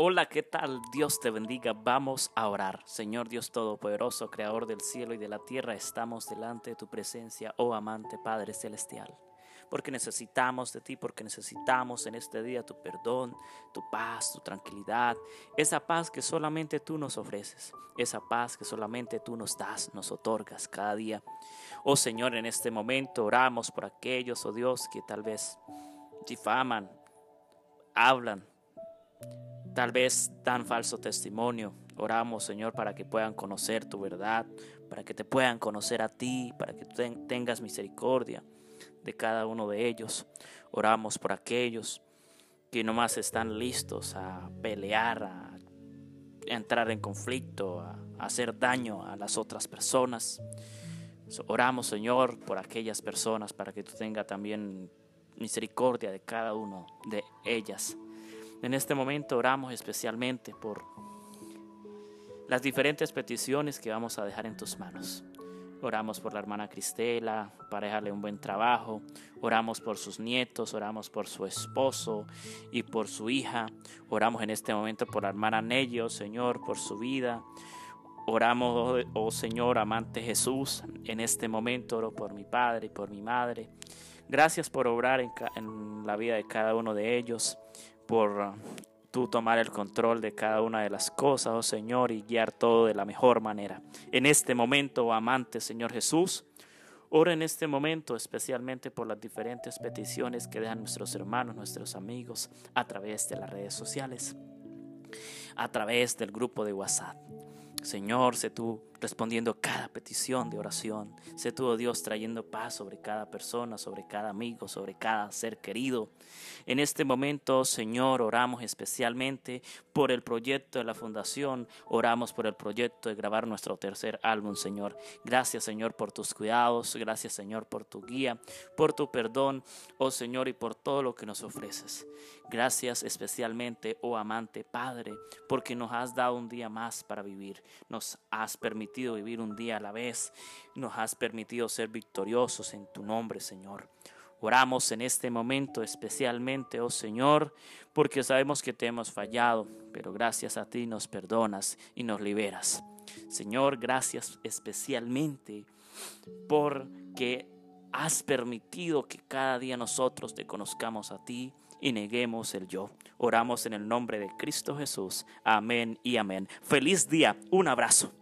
Hola, ¿qué tal? Dios te bendiga. Vamos a orar. Señor Dios Todopoderoso, Creador del cielo y de la tierra, estamos delante de tu presencia, oh amante Padre Celestial. Porque necesitamos de ti, porque necesitamos en este día tu perdón, tu paz, tu tranquilidad, esa paz que solamente tú nos ofreces, esa paz que solamente tú nos das, nos otorgas cada día. Oh Señor, en este momento oramos por aquellos, oh Dios, que tal vez difaman, hablan, tal vez dan falso testimonio. Oramos, Señor, para que puedan conocer tu verdad, para que te puedan conocer a ti, para que tengas misericordia de cada uno de ellos. Oramos por aquellos que nomás están listos a pelear, a entrar en conflicto, a hacer daño a las otras personas. Oramos, Señor, por aquellas personas para que tú tengas también misericordia de cada uno de ellas. En este momento oramos especialmente por las diferentes peticiones que vamos a dejar en tus manos. Oramos por la hermana Cristela para dejarle un buen trabajo. Oramos por sus nietos, oramos por su esposo y por su hija. Oramos en este momento por la hermana Nello, Señor, por su vida. Oramos, oh Señor, amante Jesús, en este momento oro por mi padre y por mi madre. Gracias por obrar en, en la vida de cada uno de ellos por uh, tú tomar el control de cada una de las cosas, oh Señor, y guiar todo de la mejor manera. En este momento, oh amante Señor Jesús, ora en este momento especialmente por las diferentes peticiones que dejan nuestros hermanos, nuestros amigos, a través de las redes sociales, a través del grupo de WhatsApp. Señor, sé tú respondiendo cada petición de oración. Sé tú, oh Dios, trayendo paz sobre cada persona, sobre cada amigo, sobre cada ser querido. En este momento, Señor, oramos especialmente por el proyecto de la fundación. Oramos por el proyecto de grabar nuestro tercer álbum, Señor. Gracias, Señor, por tus cuidados. Gracias, Señor, por tu guía, por tu perdón, oh Señor, y por todo lo que nos ofreces. Gracias especialmente, oh amante Padre, porque nos has dado un día más para vivir. Nos has permitido vivir un día a la vez. Nos has permitido ser victoriosos en tu nombre, Señor. Oramos en este momento especialmente, oh Señor, porque sabemos que te hemos fallado, pero gracias a ti nos perdonas y nos liberas. Señor, gracias especialmente porque has permitido que cada día nosotros te conozcamos a ti y neguemos el yo. Oramos en el nombre de Cristo Jesús. Amén y amén. Feliz día. Un abrazo.